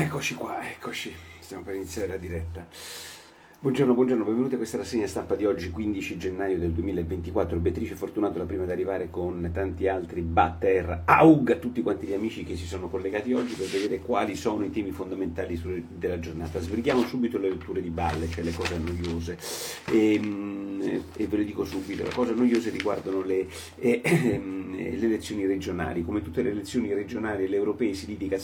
Eccoci qua, eccoci, stiamo per iniziare la diretta. Buongiorno, buongiorno, benvenuti a questa rassegna stampa di oggi, 15 gennaio del 2024. Beatrice Fortunato la prima ad arrivare con tanti altri batter. Aug a tutti quanti gli amici che si sono collegati oggi per vedere quali sono i temi fondamentali della giornata. Sbrighiamo subito le letture di balle, cioè le cose noiose. E, ehm, e ve lo dico subito, le cose noiose riguardano le, eh, le elezioni regionali. Come tutte le elezioni regionali e le europee si litiga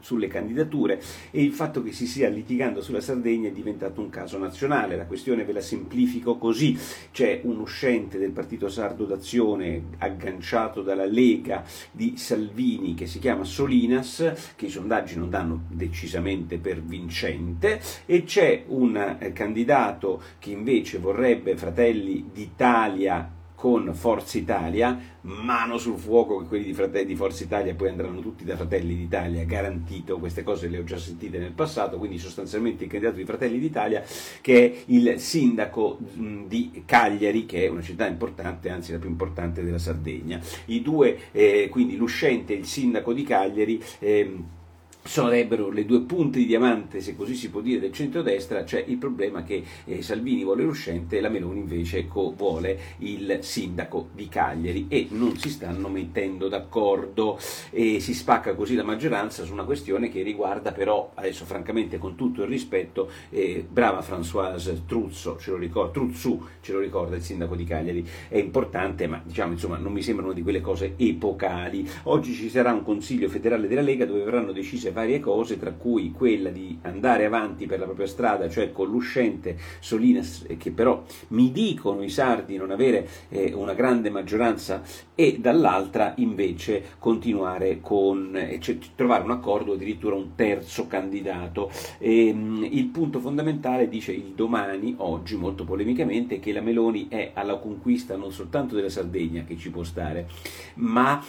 sulle candidature e il fatto che si sia litigando sulla Sardegna è diventato un caso nazionale nazionale, la questione ve la semplifico così, c'è un uscente del partito sardo d'azione agganciato dalla Lega di Salvini che si chiama Solinas, che i sondaggi non danno decisamente per vincente, e c'è un eh, candidato che invece vorrebbe Fratelli d'Italia con Forza Italia, mano sul fuoco che quelli di, Fratelli, di Forza Italia poi andranno tutti da Fratelli d'Italia, garantito, queste cose le ho già sentite nel passato, quindi sostanzialmente il candidato di Fratelli d'Italia che è il sindaco di Cagliari, che è una città importante, anzi la più importante della Sardegna. I due, eh, quindi l'uscente e il sindaco di Cagliari, eh, sarebbero le due punte di diamante, se così si può dire, del centrodestra, c'è il problema che eh, Salvini vuole l'uscente e la Meloni invece co- vuole il sindaco di Cagliari e non si stanno mettendo d'accordo e si spacca così la maggioranza su una questione che riguarda però, adesso francamente con tutto il rispetto, eh, brava Françoise Truzzo, ce ricorda, Truzzu, ce lo ricorda il sindaco di Cagliari, è importante ma diciamo insomma non mi sembrano di quelle cose epocali. Oggi ci sarà un consiglio federale della Lega dove verranno decise varie cose, tra cui quella di andare avanti per la propria strada, cioè con l'uscente Solinas, che però mi dicono i sardi non avere eh, una grande maggioranza, e dall'altra invece continuare con eh, cioè, trovare un accordo, addirittura un terzo candidato. E, ehm, mh, il punto fondamentale, dice il domani, oggi molto polemicamente, che la Meloni è alla conquista non soltanto della Sardegna, che ci può stare, ma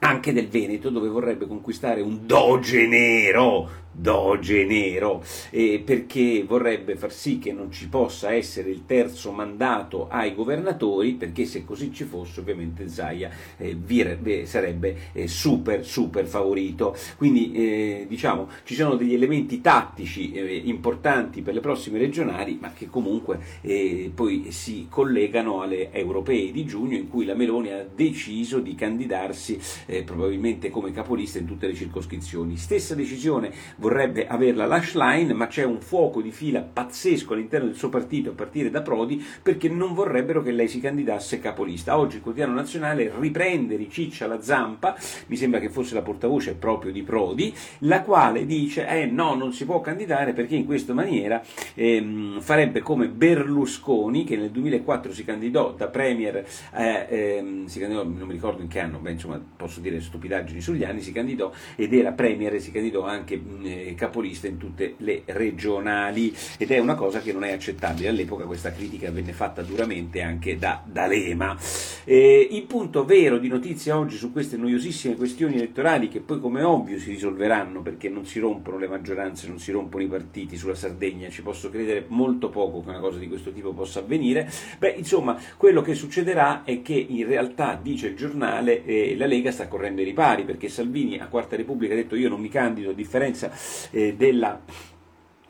anche del Veneto, dove vorrebbe conquistare un doge nero, doge nero, eh, perché vorrebbe far sì che non ci possa essere il terzo mandato ai governatori, perché se così ci fosse ovviamente Zaia eh, vir- sarebbe eh, super super favorito. Quindi eh, diciamo ci sono degli elementi tattici eh, importanti per le prossime regionali, ma che comunque eh, poi si collegano alle europee di giugno in cui la Meloni ha deciso di candidarsi probabilmente come capolista in tutte le circoscrizioni. Stessa decisione vorrebbe averla Lash Line, ma c'è un fuoco di fila pazzesco all'interno del suo partito a partire da Prodi perché non vorrebbero che lei si candidasse capolista. Oggi il quotidiano nazionale riprende, riciccia la zampa, mi sembra che fosse la portavoce proprio di Prodi, la quale dice eh no, non si può candidare perché in questa maniera ehm, farebbe come Berlusconi che nel 2004 si candidò da premier, eh, ehm, si candidò, non mi ricordo in che anno, beh, insomma posso dire stupidaggini sugli anni, si candidò ed era premier e si candidò anche eh, capolista in tutte le regionali ed è una cosa che non è accettabile. All'epoca questa critica venne fatta duramente anche da D'Alema. Eh, il punto vero di notizia oggi su queste noiosissime questioni elettorali che poi come ovvio si risolveranno perché non si rompono le maggioranze, non si rompono i partiti sulla Sardegna, ci posso credere molto poco che una cosa di questo tipo possa avvenire. Beh, insomma, quello che succederà è che in realtà, dice il giornale, eh, la Lega sta correndo ai ripari perché Salvini a Quarta Repubblica ha detto io non mi candido a differenza eh, della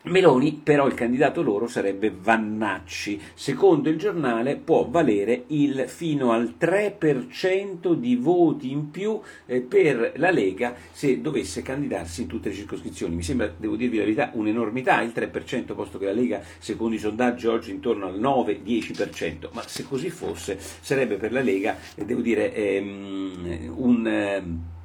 Meloni, però il candidato loro sarebbe Vannacci. Secondo il giornale può valere il fino al 3% di voti in più eh, per la Lega se dovesse candidarsi in tutte le circoscrizioni. Mi sembra, devo dirvi la verità, un'enormità il 3%, posto che la Lega, secondo i sondaggi, oggi intorno al 9-10%. Ma se così fosse, sarebbe per la Lega, eh, devo dire, ehm, un... Eh,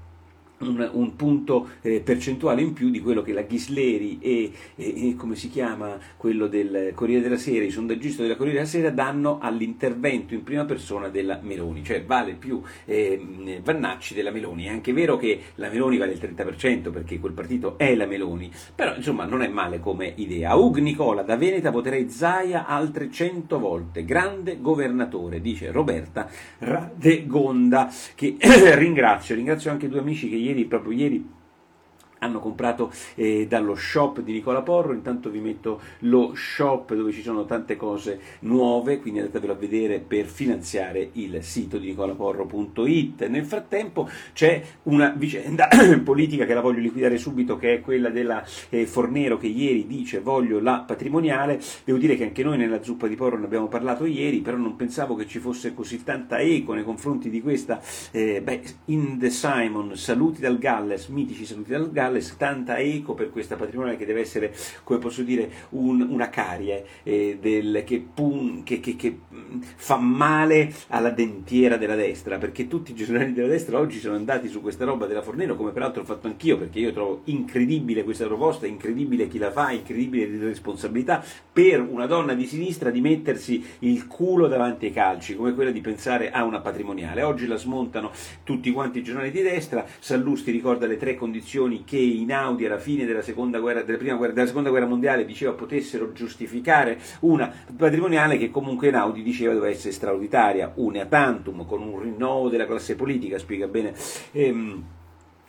un, un, punto eh, percentuale in più di quello che la Ghisleri e, e, e, come si chiama quello del Corriere della Sera, i sondaggisti della Corriere della Sera danno all'intervento in prima persona della Meloni, cioè vale più eh, Vannacci della Meloni. È anche vero che la Meloni vale il 30% perché quel partito è la Meloni, però insomma non è male come idea. Ug Nicola da Veneta voterei Zaia altre 100 volte, grande governatore, dice Roberta Radegonda, che ringrazio, ringrazio anche due amici che ieri, proprio ieri, hanno comprato eh, dallo shop di Nicola Porro, intanto vi metto lo shop dove ci sono tante cose nuove, quindi andatevelo a vedere per finanziare il sito di nicolaporro.it. Nel frattempo c'è una vicenda politica che la voglio liquidare subito, che è quella della eh, Fornero che ieri dice voglio la patrimoniale, devo dire che anche noi nella zuppa di Porro ne abbiamo parlato ieri, però non pensavo che ci fosse così tanta eco nei confronti di questa, eh, beh, in the Simon, saluti dal Galles, mitici saluti dal Galles, Galles tanta eco per questa patrimoniale che deve essere, come posso dire, un, una carie eh, del, che, pun, che, che, che, fa male alla dentiera della destra, perché tutti i giornali della destra oggi sono andati su questa roba della Fornero, come peraltro ho fatto anch'io, perché io trovo incredibile questa proposta, incredibile chi la fa, incredibile la responsabilità per una donna di sinistra di mettersi il culo davanti ai calci, come quella di pensare a una patrimoniale. Oggi la smontano tutti quanti i giornali di destra, Sallusti ricorda le tre condizioni che che in Audi alla fine della seconda guerra, della guerra, della seconda guerra mondiale diceva potessero giustificare una patrimoniale che comunque in Audi diceva doveva essere straordinaria, una tantum, con un rinnovo della classe politica, spiega bene. Ehm,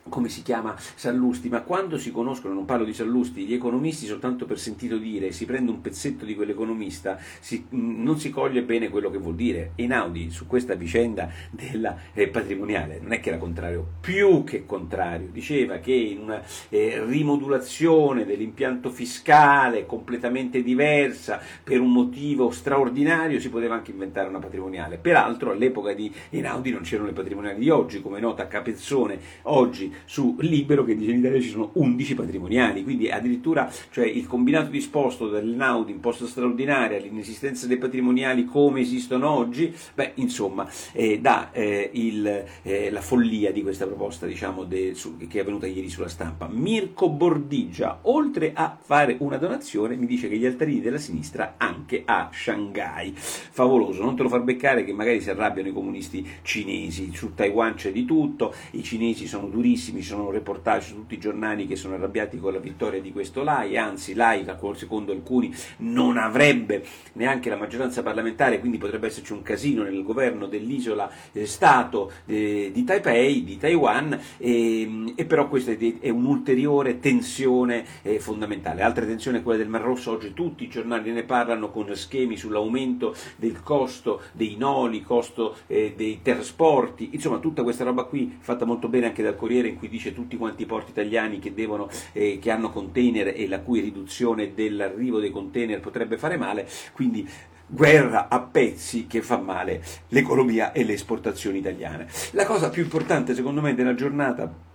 come si chiama Sallusti, ma quando si conoscono, non parlo di Sallusti, gli economisti soltanto per sentito dire, si prende un pezzetto di quell'economista, si, non si coglie bene quello che vuol dire. Einaudi su questa vicenda della eh, patrimoniale non è che era contrario, più che contrario, diceva che in una eh, rimodulazione dell'impianto fiscale completamente diversa, per un motivo straordinario, si poteva anche inventare una patrimoniale. Peraltro all'epoca di Einaudi non c'erano le patrimoniali di oggi, come nota Capezzone oggi su Libero che dice in Italia ci sono 11 patrimoniali, quindi addirittura cioè, il combinato disposto dell'Enaudi, imposta straordinaria, l'inesistenza dei patrimoniali come esistono oggi, beh, insomma, eh, dà eh, il, eh, la follia di questa proposta diciamo, de, su, che è venuta ieri sulla stampa. Mirko Bordigia, oltre a fare una donazione, mi dice che gli altarini della sinistra anche a Shanghai. Favoloso, non te lo far beccare che magari si arrabbiano i comunisti cinesi, su Taiwan c'è di tutto, i cinesi sono durissimi, gravissimi, ci sono reportage su tutti i giornali che sono arrabbiati con la vittoria di questo Lai, anzi Lai, secondo alcuni, non avrebbe neanche la maggioranza parlamentare, quindi potrebbe esserci un casino nel governo dell'isola eh, Stato eh, di Taipei, di Taiwan, e, e però questa è, è un'ulteriore tensione eh, fondamentale. Altra tensione è quella del Mar Rosso, oggi tutti i giornali ne parlano con schemi sull'aumento del costo dei noli, costo eh, dei trasporti, insomma tutta questa roba qui fatta molto bene anche dal Corriere in cui dice tutti quanti i porti italiani che, devono, eh, che hanno container e la cui riduzione dell'arrivo dei container potrebbe fare male, quindi guerra a pezzi che fa male l'economia e le esportazioni italiane. La cosa più importante secondo me della giornata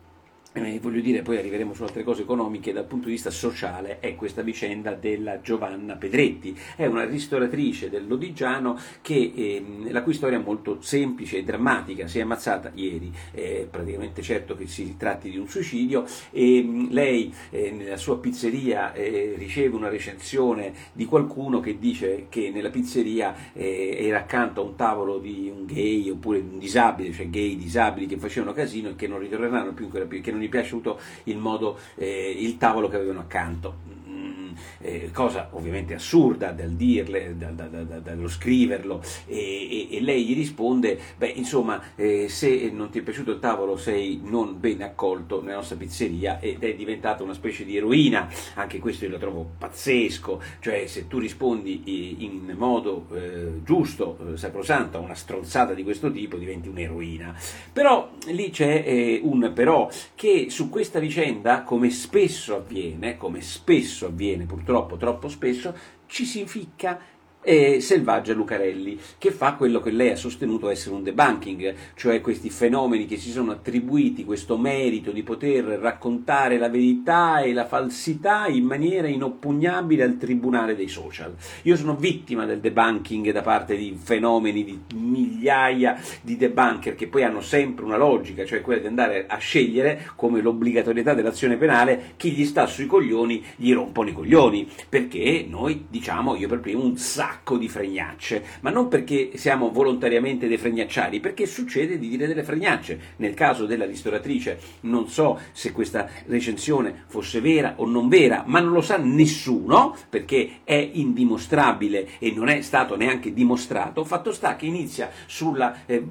eh, voglio dire, poi arriveremo su altre cose economiche, dal punto di vista sociale è questa vicenda della Giovanna Pedretti, è una ristoratrice del Lodigiano che, eh, la cui storia è molto semplice e drammatica, si è ammazzata ieri, è praticamente certo che si tratti di un suicidio. E mh, lei eh, nella sua pizzeria eh, riceve una recensione di qualcuno che dice che nella pizzeria eh, era accanto a un tavolo di un gay oppure di un disabile, cioè gay disabili che facevano casino e che non ritorneranno più in quella pizzeria gli è piaciuto il modo, eh, il tavolo che avevano accanto eh, cosa ovviamente assurda dal dirle, da, da, da, dallo scriverlo, e, e, e, lei gli risponde, beh insomma eh, se non ti è piaciuto il tavolo sei non ben accolto nella nostra pizzeria ed è diventata una specie di eroina, anche questo io lo trovo pazzesco, cioè se tu rispondi in modo eh, giusto, eh, sacrosanto a una stronzata di questo tipo diventi un'eroina. Però lì c'è eh, un però che su questa vicenda, come spesso avviene, come spesso avviene purtroppo troppo spesso, ci si inficca e Selvaggia Lucarelli, che fa quello che lei ha sostenuto essere un debunking, cioè questi fenomeni che si sono attribuiti questo merito di poter raccontare la verità e la falsità in maniera inoppugnabile al tribunale dei social. Io sono vittima del debunking da parte di fenomeni di migliaia di debunker che poi hanno sempre una logica, cioè quella di andare a scegliere come l'obbligatorietà dell'azione penale chi gli sta sui coglioni gli rompono i coglioni, perché noi diciamo, io per primo, un sacco sacco di fregnacce, ma non perché siamo volontariamente dei fregnacciari, perché succede di dire delle fregnacce. Nel caso della ristoratrice non so se questa recensione fosse vera o non vera, ma non lo sa nessuno perché è indimostrabile e non è stato neanche dimostrato. Fatto sta che inizia sulla eh,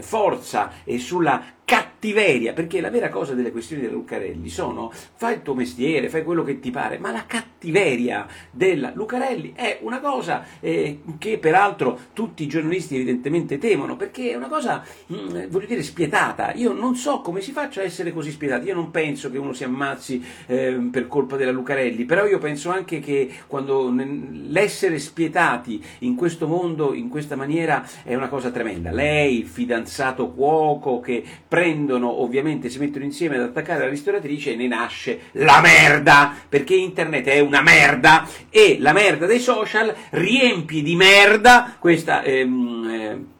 forza e sulla cattiva cattiveria, perché la vera cosa delle questioni della Lucarelli sono fai il tuo mestiere, fai quello che ti pare, ma la cattiveria della Lucarelli è una cosa eh, che peraltro tutti i giornalisti evidentemente temono, perché è una cosa, mh, mm, voglio dire, spietata. Io non so come si faccia a essere così spietati, io non penso che uno si ammazzi eh, per colpa della Lucarelli, però io penso anche che quando l'essere spietati in questo mondo, in questa maniera, è una cosa tremenda. Lei, il fidanzato cuoco, che prendono, ovviamente si mettono insieme ad attaccare la ristoratrice e ne nasce la merda, perché internet è una merda. E la merda dei social riempie di merda questa... Ehm, eh,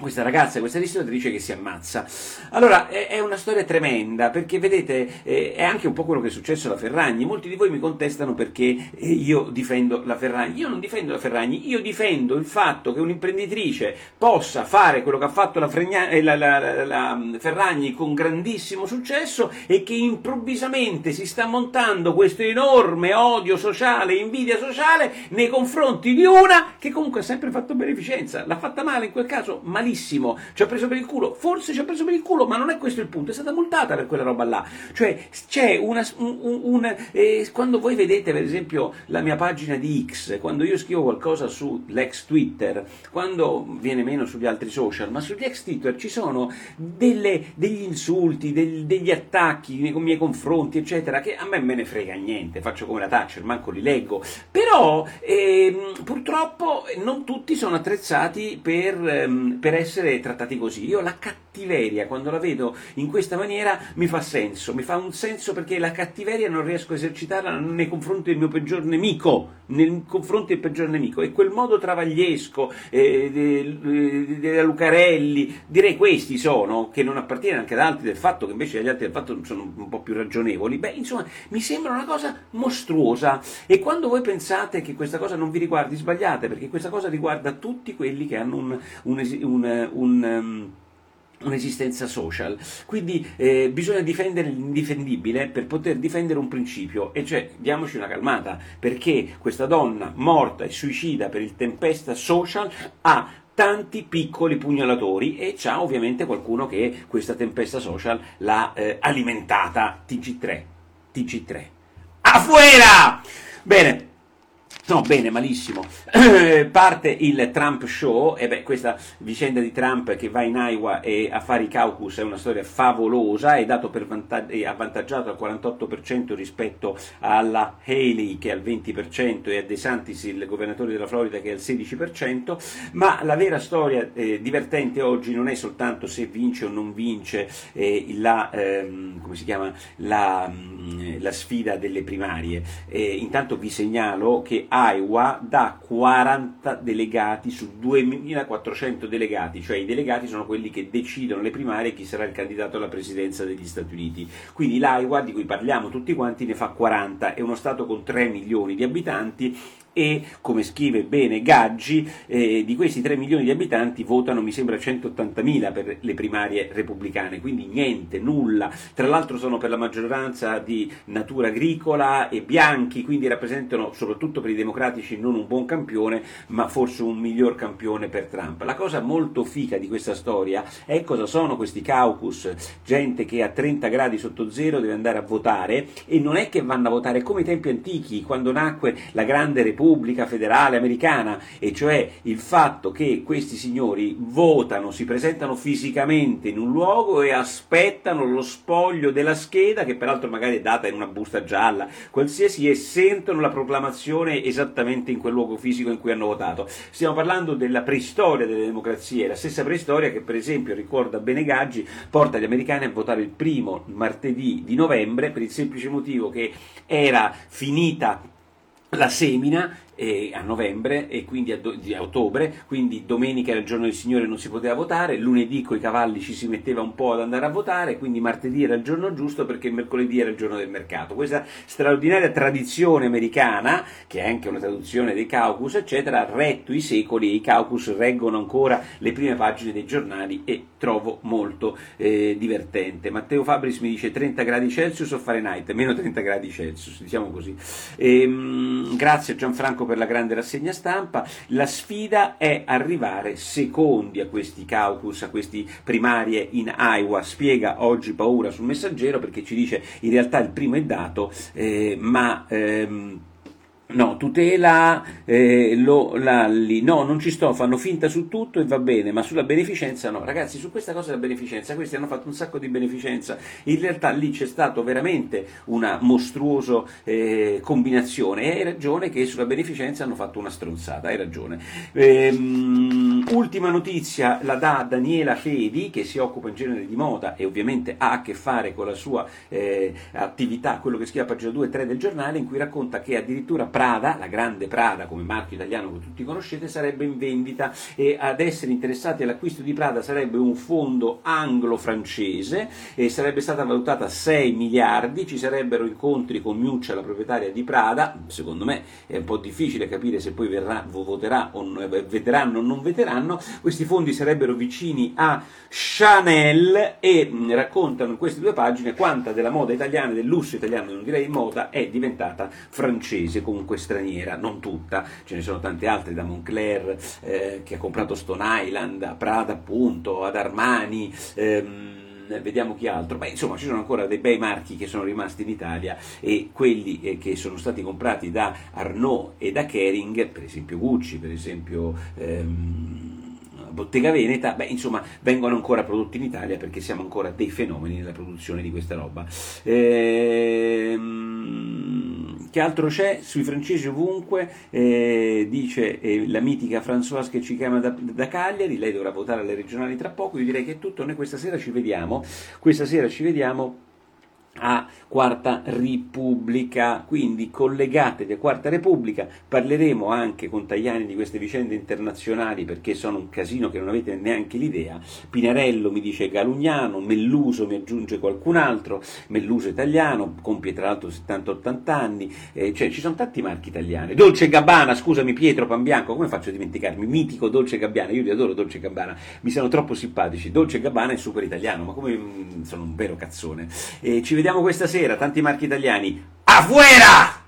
questa ragazza, questa ristoratrice che si ammazza. Allora, è una storia tremenda, perché vedete, è anche un po' quello che è successo alla Ferragni. Molti di voi mi contestano perché eh, io difendo la Ferragni. Io non difendo la Ferragni, io difendo il fatto che un'imprenditrice possa fare quello che ha fatto la, Fregna, eh, la, la, la mm, Ferragni con grandissimo successo e che improvvisamente si sta montando questo enorme odio sociale, invidia sociale nei confronti di una che comunque ha sempre fatto beneficenza. L'ha fatta male in quel caso, malissimo malissimo, ci ha preso per il culo, forse ci ha preso per il culo, ma non è questo il punto, è stata multata per quella roba là. Cioè, c'è una... Un, un, eh, quando voi vedete, per esempio, la mia pagina di X, quando io scrivo qualcosa sull'ex Twitter, quando viene meno sugli altri social, ma sugli ex Twitter ci sono delle, degli insulti, del, degli attacchi nei miei confronti, eccetera, che a me me ne frega niente, faccio come la Thatcher, manco li leggo, però ehm, purtroppo non tutti sono attrezzati per, ehm, per essere trattati così. Io la cattiveria, quando la vedo in questa maniera, mi fa senso, mi fa un senso perché la cattiveria non riesco a esercitarla nei confronti del mio peggior nemico, nei confronti del peggior nemico. E quel modo travagliesco eh, della Lucarelli, direi questi sono, che non appartiene anche ad altri del fatto che invece gli altri del fatto sono un po' più ragionevoli, beh, insomma, mi sembra una cosa mostruosa. E quando voi pensate che questa cosa non vi riguardi, sbagliate, perché questa cosa riguarda tutti quelli che hanno un, un, un un, um, un'esistenza social. Quindi eh, bisogna difendere l'indifendibile per poter difendere un principio, e cioè diamoci una calmata, perché questa donna morta e suicida per il tempesta social ha tanti piccoli pugnalatori e c'ha ovviamente qualcuno che questa tempesta social l'ha eh, alimentata. TG3. TG3. Afuera! Bene, No, bene, malissimo. Parte il Trump Show, e beh, questa vicenda di Trump che va in Iowa e a fare i caucus è una storia favolosa, è, dato per vantag- è avvantaggiato al 48% rispetto alla Haley che è al 20% e a DeSantis, il governatore della Florida, che è al 16%, ma la vera storia eh, divertente oggi non è soltanto se vince o non vince eh, la, ehm, chiama, la, mm, la, sfida delle primarie. Eh, intanto vi segnalo che Iowa dà 40 delegati su 2400 delegati, cioè i delegati sono quelli che decidono le primarie chi sarà il candidato alla presidenza degli Stati Uniti. Quindi l'Iowa, di cui parliamo tutti quanti, ne fa 40, è uno Stato con 3 milioni di abitanti e, come scrive bene Gaggi, eh, di questi 3 milioni di abitanti votano mi sembra 180.000 per le primarie repubblicane, quindi niente, nulla. Tra l'altro sono per la maggioranza di natura agricola e bianchi, quindi rappresentano soprattutto per i democratici non un buon campione, ma forse un miglior campione per Trump. La cosa molto fica di questa storia è cosa sono questi caucus, gente che a 30 gradi sotto zero deve andare a votare e non è che vanno a votare come i tempi antichi, quando nacque la grande repubblica Repubblica federale americana, e cioè il fatto che questi signori votano, si presentano fisicamente in un luogo e aspettano lo spoglio della scheda, che peraltro magari è data in una busta gialla, qualsiasi, e sentono la proclamazione esattamente in quel luogo fisico in cui hanno votato. Stiamo parlando della preistoria delle democrazie, la stessa preistoria che per esempio ricorda bene Gaggi, porta gli americani a votare il primo martedì di novembre per il semplice motivo che era finita la semina eh, a novembre e quindi a, do- a, ottobre, quindi domenica era il giorno del Signore non si poteva votare, lunedì con i cavalli ci si metteva un po' ad andare a votare, quindi martedì era il giorno giusto perché mercoledì era il giorno del mercato. Questa straordinaria tradizione americana, che è anche una traduzione dei caucus, eccetera, ha retto i secoli e i caucus reggono ancora le prime pagine dei giornali e trovo molto eh, divertente. Matteo Fabris mi dice 30 gradi Celsius o Fahrenheit, meno 30 gradi Celsius, diciamo così. E, ehm, grazie Gianfranco per la grande rassegna stampa, la sfida è arrivare secondi a questi caucus, a questi primarie in Iowa, spiega oggi Paura sul messaggero perché ci dice in realtà il primo è dato, eh, ma... Ehm, No, tutela, eh, lo, lalli, no, non ci sto, fanno finta su tutto e va bene, ma sulla beneficenza no. Ragazzi, su questa cosa della beneficenza, questi hanno fatto un sacco di beneficenza, in realtà lì c'è stata veramente una mostruosa eh, combinazione e hai ragione che sulla beneficenza hanno fatto una stronzata, hai ragione. Ehm, ultima notizia la dà Daniela Fedi, che si occupa in genere di moda e ovviamente ha a che fare con la sua eh, attività, quello che si chiama pagina 2 e 3 del giornale, in cui racconta che addirittura Prada, la grande Prada come marchio italiano che tutti conoscete, sarebbe in vendita. E ad essere interessati all'acquisto di Prada sarebbe un fondo anglo-francese e sarebbe stata valutata 6 miliardi, ci sarebbero incontri con Miuccia, la proprietaria di Prada, secondo me è un po' difficile capire se poi verrà, voterà o veteranno o non veteranno, questi fondi sarebbero vicini a Chanel e raccontano in queste due pagine quanta della moda italiana, del lusso italiano, non direi moda, è diventata francese, comunque comunque straniera, non tutta, ce ne sono tante altre, da Moncler eh, che ha comprato Stone Island, a Prada appunto, ad Armani. Ehm, vediamo chi altro, ma insomma ci sono ancora dei bei marchi che sono rimasti in Italia e quelli eh, che sono stati comprati da Arnaud e da Kering, per esempio Gucci, per esempio ehm, Bottega Veneta, beh, insomma, vengono ancora prodotti in Italia perché siamo ancora dei fenomeni nella produzione di questa roba. Ehm, che altro c'è? Sui francesi ovunque, eh, dice eh, la mitica Françoise che ci chiama da, da, Cagliari, lei dovrà votare alle regionali tra poco, io direi che è tutto, noi questa sera ci vediamo, questa sera ci vediamo a Quarta Repubblica, quindi collegatevi a Quarta Repubblica, parleremo anche con Tajani di queste vicende internazionali perché sono un casino che non avete neanche l'idea, Pinarello mi dice Galugnano, Melluso mi aggiunge qualcun altro, Melluso italiano, compie tra l'altro 70-80 anni, eh, cioè ci sono tanti marchi italiani, Dolce Gabbana, scusami Pietro Panbianco, come faccio a dimenticarmi, mitico Dolce Gabbana, io li adoro Dolce Gabbana, mi sono troppo simpatici, Dolce Gabbana è super italiano, ma come mm, sono un vero cazzone, eh, ci vediamo questa sera, tanti marchi italiani. Afuera!